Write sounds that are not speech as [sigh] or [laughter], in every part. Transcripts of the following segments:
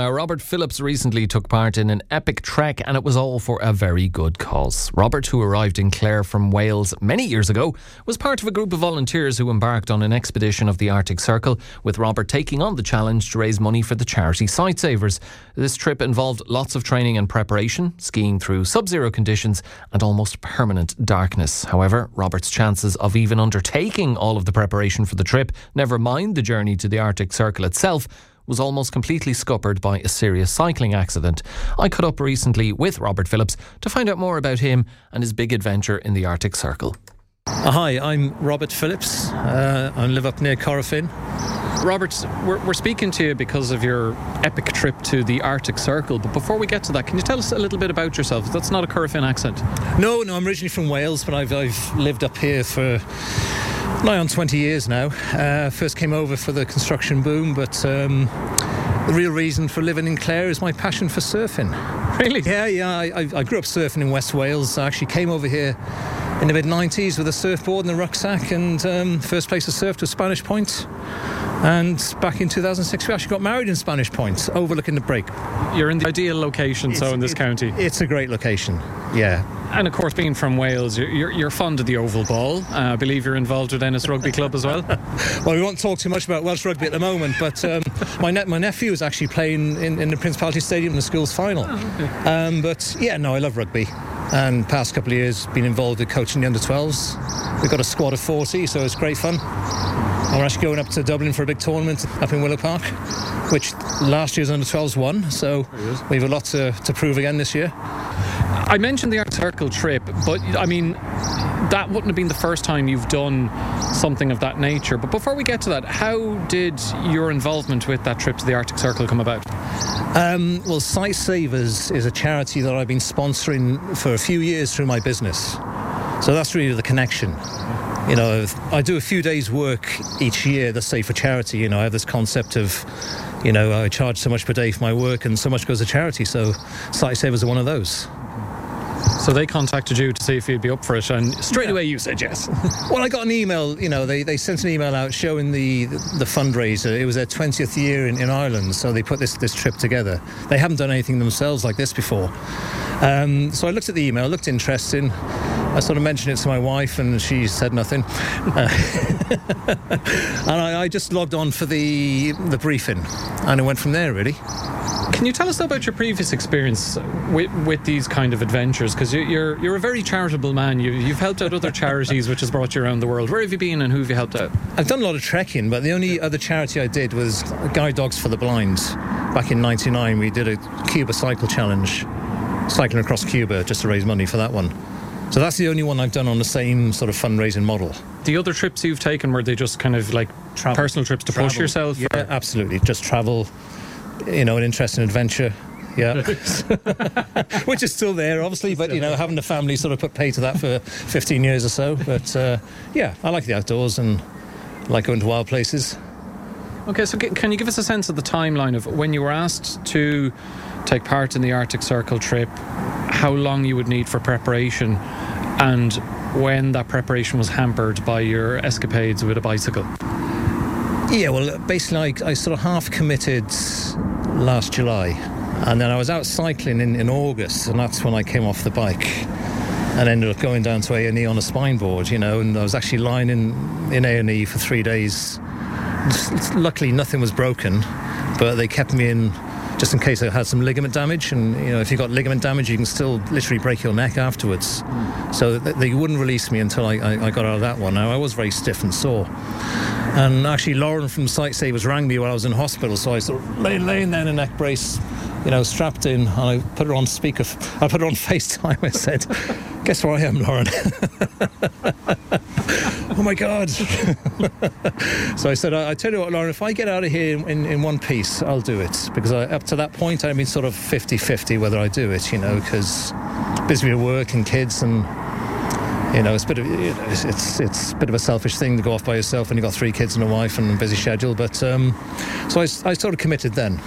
Now, Robert Phillips recently took part in an epic trek, and it was all for a very good cause. Robert, who arrived in Clare from Wales many years ago, was part of a group of volunteers who embarked on an expedition of the Arctic Circle, with Robert taking on the challenge to raise money for the charity Sightsavers. This trip involved lots of training and preparation, skiing through sub zero conditions, and almost permanent darkness. However, Robert's chances of even undertaking all of the preparation for the trip, never mind the journey to the Arctic Circle itself, was almost completely scuppered by a serious cycling accident. I caught up recently with Robert Phillips to find out more about him and his big adventure in the Arctic Circle. Uh, hi, I'm Robert Phillips. Uh, I live up near Corofin. Robert, we're, we're speaking to you because of your epic trip to the Arctic Circle. But before we get to that, can you tell us a little bit about yourself? That's not a Corofin accent. No, no, I'm originally from Wales, but I've, I've lived up here for nigh on 20 years now. Uh, first came over for the construction boom, but um, the real reason for living in Clare is my passion for surfing. Really? Yeah, yeah. I, I grew up surfing in West Wales. I actually came over here in the mid 90s with a surfboard and a rucksack, and um, first place I surfed was Spanish Point. And back in 2006, we actually got married in Spanish Point, overlooking the break. You're in the ideal location, so in this it, county. It's a great location, yeah. And of course, being from Wales, you're, you're fond of the oval ball. Uh, I believe you're involved with Ennis Rugby Club as well. [laughs] well, we won't talk too much about Welsh rugby at the moment, but um, my, ne- my nephew is actually playing in, in, the Principality Stadium in the school's final. Oh, okay. um, but yeah, no, I love rugby. And past couple of years, been involved with coaching the under 12s. We've got a squad of 40, so it's great fun. And we're actually going up to Dublin for a big tournament up in Willow Park, which last year's under 12s won. So we have a lot to, to prove again this year. I mentioned the Arctic Circle trip, but I mean, that wouldn't have been the first time you've done something of that nature. But before we get to that, how did your involvement with that trip to the Arctic Circle come about? Um, well, Sightsavers is a charity that I've been sponsoring for a few years through my business. So that's really the connection. You know, I do a few days' work each year, let's say for charity. You know, I have this concept of, you know, I charge so much per day for my work and so much goes to charity. So Sightsavers are one of those. So they contacted you to see if you'd be up for it, and straight yeah. away you said yes. [laughs] well, I got an email. You know, they, they sent an email out showing the the fundraiser. It was their 20th year in, in Ireland, so they put this this trip together. They haven't done anything themselves like this before. Um, so I looked at the email, looked interesting. I sort of mentioned it to my wife, and she said nothing. Uh, [laughs] and I, I just logged on for the the briefing, and it went from there really. Can you tell us about your previous experience with, with these kind of adventures? Because you're you're a very charitable man. You, you've helped out other charities, which has brought you around the world. Where have you been, and who have you helped out? I've done a lot of trekking, but the only other charity I did was Guide Dogs for the Blind. Back in '99, we did a Cuba cycle challenge, cycling across Cuba just to raise money for that one. So that's the only one I've done on the same sort of fundraising model. The other trips you've taken were they just kind of like travel. personal trips to travel. push yourself? Yeah, or? absolutely. Just travel, you know, an interesting adventure. Yeah, [laughs] [laughs] which is still there, obviously, but you know, having the family sort of put pay to that for 15 years or so. But uh, yeah, I like the outdoors and like going to wild places. Okay, so can you give us a sense of the timeline of when you were asked to take part in the Arctic Circle trip, how long you would need for preparation, and when that preparation was hampered by your escapades with a bicycle? Yeah, well, basically, I, I sort of half committed last July, and then I was out cycling in, in August, and that's when I came off the bike and ended up going down to A&E on a spine board, you know, and I was actually lying in, in A&E for three days. Luckily, nothing was broken, but they kept me in just in case I had some ligament damage. And you know, if you've got ligament damage, you can still literally break your neck afterwards. Mm. So they wouldn't release me until I, I, I, got out of that one. Now I was very stiff and sore. And actually, Lauren from Sightsavers rang me while I was in hospital, so I sort of lay, laying there in a neck brace, you know, strapped in, and I put her on speaker. I put her on [laughs] FaceTime. I said, "Guess where I am, Lauren." [laughs] oh my God. [laughs] so I said, I, I, tell you what, Lauren, if I get out of here in, in one piece, I'll do it. Because I, up to that point, I've been sort of 50 50 whether I do it, you know, because busy with work and kids and you know, it's a bit of it's, it's, it's a bit of a selfish thing to go off by yourself when you've got three kids and a wife and a busy schedule. But um, so I, I sort of committed then.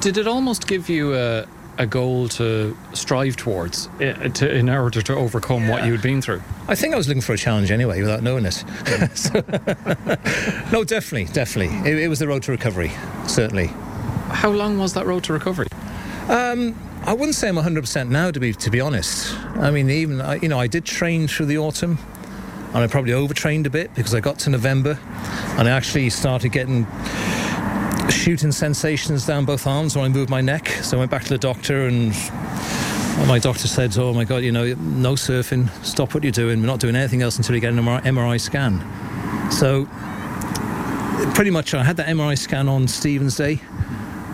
Did it almost give you a, a goal to strive towards to, in order to overcome yeah. what you had been through? I think I was looking for a challenge anyway, without knowing it. [laughs] so, [laughs] no, definitely, definitely. It, it, was the road to recovery, certainly. How long was that road to recovery? Um, I wouldn't say I'm 100% now, to be to be honest. I mean, even you know, I did train through the autumn, and I probably overtrained a bit because I got to November, and I actually started getting shooting sensations down both arms when I moved my neck. So I went back to the doctor, and my doctor said, "Oh my God, you know, no surfing. Stop what you're doing. We're not doing anything else until you get an MRI scan." So pretty much, I had that MRI scan on Stephen's Day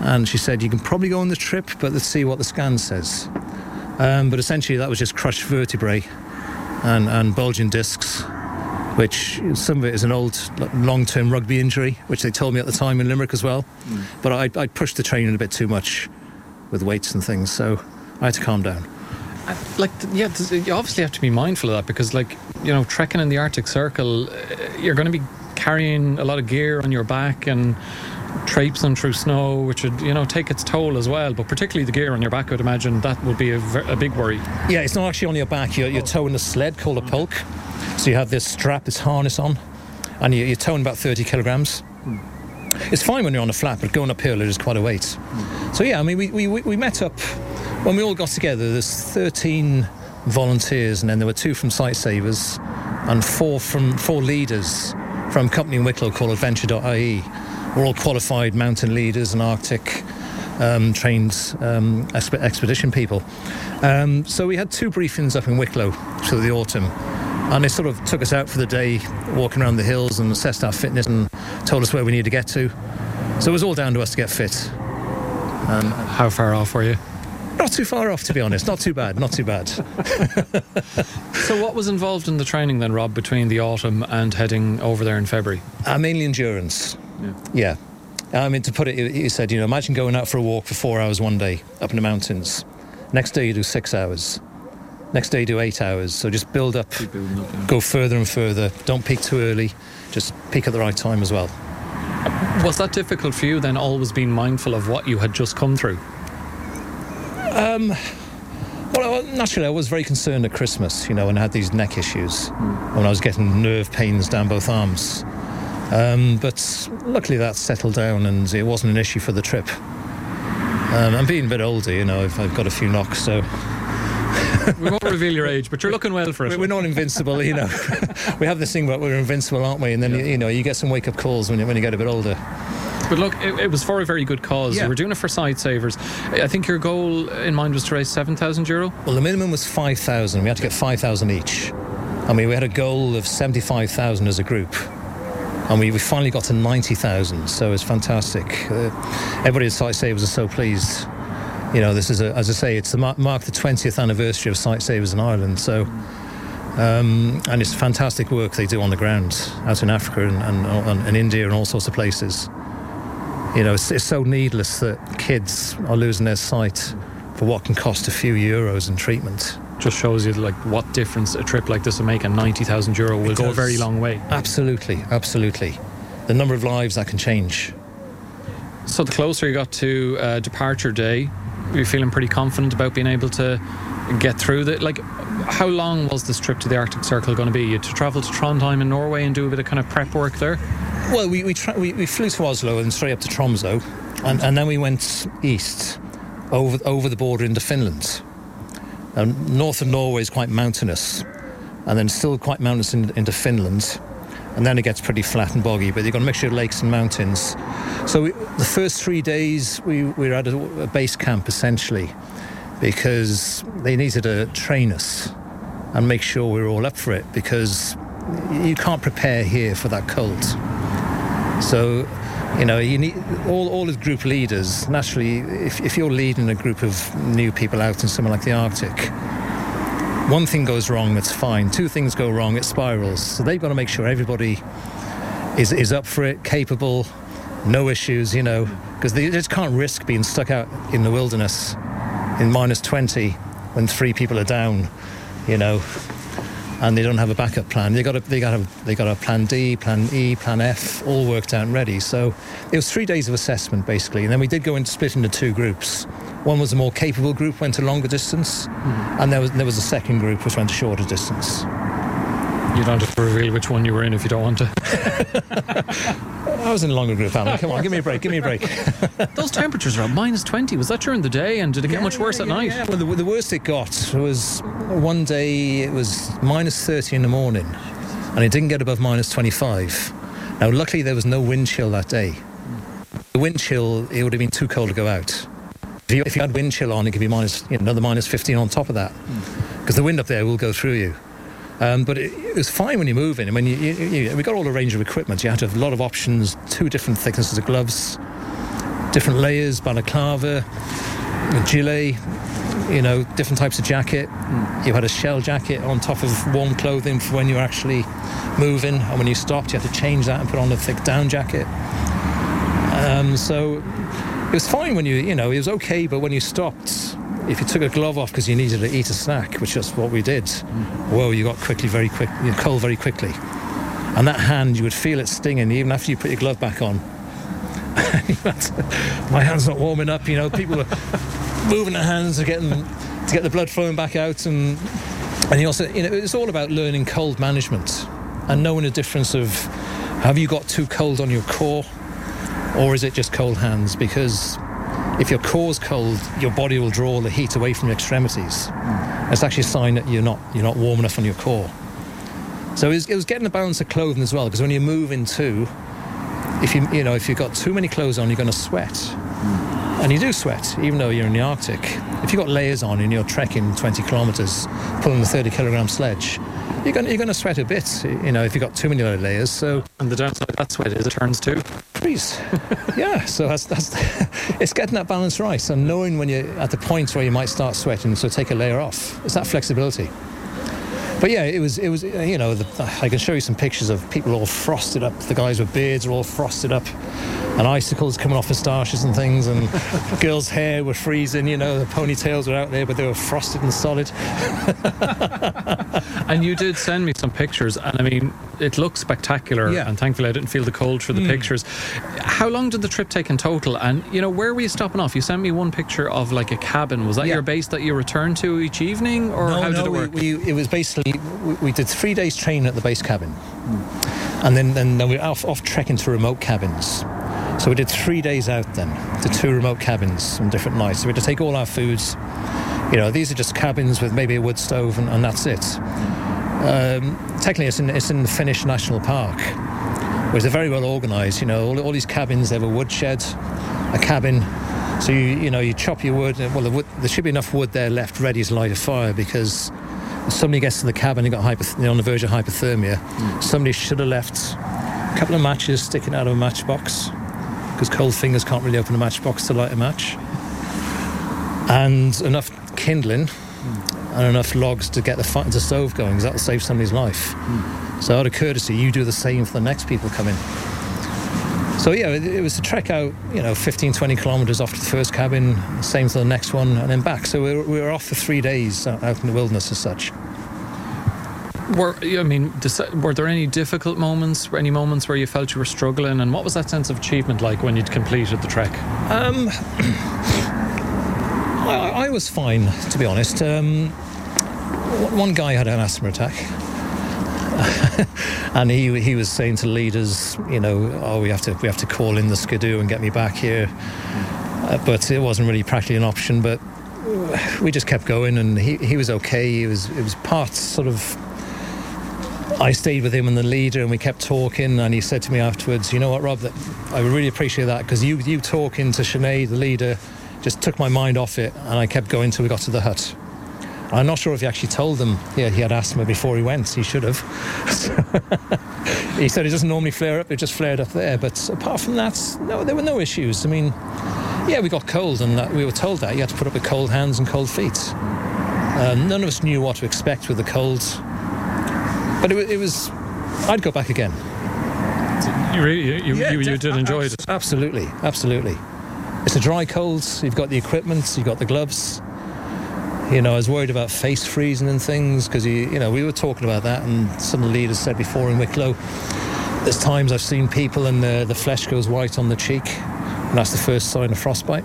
and she said, You can probably go on the trip, but let's see what the scan says. Um, but essentially, that was just crushed vertebrae and, and bulging discs, which some of it is an old long term rugby injury, which they told me at the time in Limerick as well. Mm. But I, I pushed the training a bit too much with weights and things, so I had to calm down. like yeah you obviously have to be mindful of that because like you know trekking in the arctic circle uh, you're going to be carrying a lot of gear on your back and traipsing through snow, which would you know take its toll as well. But particularly the gear on your back, I would imagine that would be a, a big worry. Yeah, it's not actually on your back. You're, you're towing a sled called a mm. pulk. So you have this strap, this harness on, and you're, you're towing about 30 kilograms. Mm. It's fine when you're on a flat, but going uphill it is quite a weight. Mm. So yeah, I mean, we, we, we met up when we all got together. There's 13 volunteers, and then there were two from Sightsavers, and four from four leaders from a company in Wicklow called Adventure.ie we're all qualified mountain leaders and Arctic um, trained um, exp- expedition people. Um, so we had two briefings up in Wicklow through the autumn. And they sort of took us out for the day, walking around the hills and assessed our fitness and told us where we need to get to. So it was all down to us to get fit. Um, How far off were you? Not too far off, to be honest. Not too bad. Not too bad. [laughs] so, what was involved in the training then, Rob, between the autumn and heading over there in February? Uh, mainly endurance. Yeah. yeah. I mean, to put it, you said, you know, imagine going out for a walk for four hours one day up in the mountains. Next day you do six hours. Next day you do eight hours. So just build up, up yeah. go further and further. Don't peak too early. Just peak at the right time as well. Was that difficult for you then, always being mindful of what you had just come through? Um, well, naturally, I was very concerned at Christmas, you know, and I had these neck issues mm. when I was getting nerve pains down both arms. Um, but luckily that settled down and it wasn't an issue for the trip. Um, I'm being a bit older, you know, I've, I've got a few knocks, so. [laughs] we won't reveal your age, but you're looking well for it. We're not invincible, you know. [laughs] we have this thing about we're invincible, aren't we? And then, yeah. you, know, you get some wake up calls when you, when you get a bit older. But look, it, it was for a very good cause. Yeah. You were doing it for Sightsavers. I think your goal in mind was to raise 7,000 euro? Well, the minimum was 5,000. We had to get 5,000 each. I mean, we had a goal of 75,000 as a group and we, we finally got to 90,000, so it's fantastic. Uh, everybody at Sightsavers are so pleased. You know, this is, a, as I say, it's the mark, mark the 20th anniversary of Sightsavers in Ireland, so um, and it's fantastic work they do on the ground out in Africa and, and, and India and all sorts of places. You know, it's, it's so needless that kids are losing their sight for what can cost a few euros in treatment just shows you like what difference a trip like this will make and 90,000 euro will go a very long way. Absolutely, absolutely. The number of lives that can change. So the closer you got to uh, departure day, were you feeling pretty confident about being able to get through that? Like, how long was this trip to the Arctic Circle going to be? You to travel to Trondheim in Norway and do a bit of kind of prep work there? Well, we we, tra- we, we flew to Oslo and straight up to Tromsø, and, and then we went east over over the border into Finland and north of Norway is quite mountainous, and then still quite mountainous in, into Finland. And then it gets pretty flat and boggy, but you've got a mixture of lakes and mountains. So we, the first three days we, we were at a, a base camp essentially because they needed to train us and make sure we were all up for it because you can't prepare here for that cold. So you know, you need all, all as group leaders. Naturally, if, if you're leading a group of new people out in somewhere like the Arctic, one thing goes wrong, that's fine. Two things go wrong, it spirals. So they've got to make sure everybody is, is up for it, capable, no issues, you know, because they just can't risk being stuck out in the wilderness in minus 20 when three people are down, you know and they don't have a backup plan. They got a, they got a, they got a plan D, plan E, plan F, all worked out and ready. So it was three days of assessment basically, and then we did go into split into two groups. One was a more capable group, went a longer distance, mm-hmm. and there was there was a second group which went a shorter distance. You don't have to reveal which one you were in if you don't want to. [laughs] I was in a longer group, Alan. Come on, give me a break. Give me a break. [laughs] Those temperatures are at minus 20. Was that during the day and did it get much worse at night? Yeah, well, the, the worst it got was one day it was minus 30 in the morning and it didn't get above minus 25. Now, luckily, there was no wind chill that day. The wind chill, it would have been too cold to go out. If you, if you had wind chill on, it could be minus, you know, another minus 15 on top of that hmm. because the wind up there will go through you. Um, but it, it, was fine when you're moving. I mean, you, you, you, we got all a range of equipment. You had to have a lot of options, two different thicknesses of gloves, different layers, balaclava, gilet, you know, different types of jacket. You had a shell jacket on top of warm clothing for when you were actually moving, and when you stopped, you had to change that and put on a thick down jacket. Um, so it was fine when you, you know, it was okay, but when you stopped, if you took a glove off because you needed to eat a snack, which is what we did, mm. whoa, you got quickly very quick, you cold very quickly. And that hand, you would feel it stinging even after you put your glove back on. [laughs] My hand's not warming up, you know, people are [laughs] moving their hands to get, them, to get the blood flowing back out. And, and you also, you know, it's all about learning cold management and knowing the difference of have you got too cold on your core or is it just cold hands? Because if your core's cold, your body will draw the heat away from your extremities. Mm. It's actually a sign that you're not you're not warm enough on your core. So it was, it was getting a balance of clothing as well, because when you move into, if you you know if you've got too many clothes on, you're going to sweat, mm. and you do sweat even though you're in the Arctic. If you've got layers on and you're trekking 20 kilometres, pulling a 30 kilogram sledge, you're going, you're going to sweat a bit, you know, if you've got too many layers. So and the downside of that sweat is it turns to Freeze. [laughs] yeah. So that's that's [laughs] it's getting that balance right and knowing when you're at the point where you might start sweating, so take a layer off. It's that flexibility. But yeah, it was it was uh, you know the, uh, I can show you some pictures of people all frosted up. The guys with beards are all frosted up and icicles coming off moustaches and things, and [laughs] girls' hair were freezing. You know, the ponytails were out there, but they were frosted and solid. And you did send me some pictures, and I mean, it looks spectacular. Yeah. And thankfully, I didn't feel the cold for the mm. pictures. How long did the trip take in total? And you know, where were you stopping off? You sent me one picture of like a cabin. Was that yeah. your base that you returned to each evening, or no, how no, did it work? We, we, it was basically we, we, did three days training at the base cabin. Mm. And then, then, then we were off, off trekking to remote cabins. So we did three days out then to two remote cabins on different nights. So we had to take all our foods. You know, these are just cabins with maybe a wood stove and, and that's it. Um, technically, it's in, it's in the Finnish National Park, which is very well organised. You know, all, all, these cabins, they have a wood shed, a cabin. So you, you know, you chop your wood. Well, the wood, there should be enough wood there left ready to light a fire because somebody gets to the cabin and got hypoth- on the verge of hypothermia, mm. somebody should have left a couple of matches sticking out of a matchbox because cold fingers can't really open a matchbox to light a match. And enough kindling mm. and enough logs to get the, fi- the stove going, because that'll save somebody's life. Mm. So, out of courtesy, you do the same for the next people coming. So, yeah, it, it, was a trek out, you know, 15, 20 kilometres off to the first cabin, same to the next one, and then back. So, we were, we were off for three days out in the wilderness as such. Were I mean, were there any difficult moments, any moments where you felt you were struggling, and what was that sense of achievement like when you'd completed the trek? Um, [clears throat] was fine, to be honest. Um, one guy had an asthma attack. [laughs] and he he was saying to leaders, you know, oh, we have to we have to call in the skidoo and get me back here. Uh, but it wasn't really practically an option. But we just kept going, and he, he was okay. He was it was part sort of I stayed with him and the leader, and we kept talking. And he said to me afterwards, "You know what, Rob? That I really appreciate that because you you talking to Sinead, the leader, just took my mind off it, and I kept going till we got to the hut." I'm not sure if he actually told them yeah, he had asthma before he went. He should have. [laughs] he said it doesn't normally flare up, it just flared up there. But apart from that, no, there were no issues. I mean, yeah, we got cold, and we were told that you had to put up with cold hands and cold feet. Uh, none of us knew what to expect with the cold. But it, it was, I'd go back again. You really, you, yeah, you, you did enjoy it? Absolutely, absolutely. It's a dry cold. You've got the equipment, you've got the gloves. You know, I was worried about face freezing and things because, you, you know, we were talking about that, and some of the leaders said before in Wicklow, there's times I've seen people and the, the flesh goes white on the cheek, and that's the first sign of frostbite.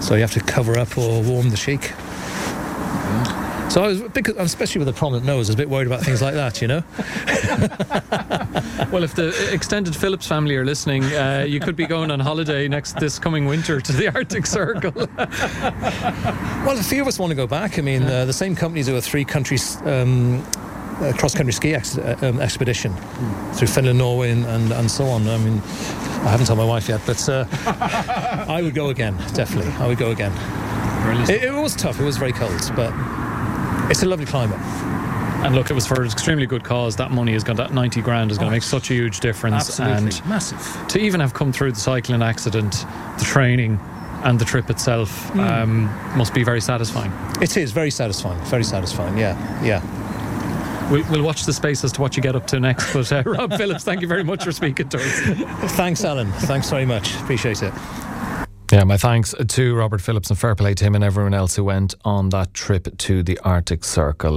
So you have to cover up or warm the cheek. Mm-hmm. So I was, because, especially with a prominent nose, I was a bit worried about things like that, you know? [laughs] well, if the extended Phillips family are listening, uh, you could be going on holiday next this coming winter to the Arctic Circle. [laughs] well, a few of us want to go back. I mean, uh, the same companies do a three countries um, cross country ski ex- uh, um, expedition mm. through Finland, Norway, and, and, and, so on. I mean, I haven't told my wife yet, but uh, [laughs] I would go again, definitely. I would go again. It, it was tough, it was very cold, but it's a lovely climate. And look, it was for an extremely good cause. That money is going, that ninety grand is going to make such a huge difference. Absolutely. And massive. To even have come through the cycling accident, the training, and the trip itself mm. um, must be very satisfying. It is very satisfying. Very satisfying. Yeah, yeah. We'll, we'll, watch the space as to what you get up to next. But uh, [laughs] Rob Phillips, thank you very much for speaking to us. Thanks, Alan. Thanks very much. Appreciate it. Yeah, my thanks to Robert Phillips and fair play to him and everyone else who went on that trip to the Arctic Circle.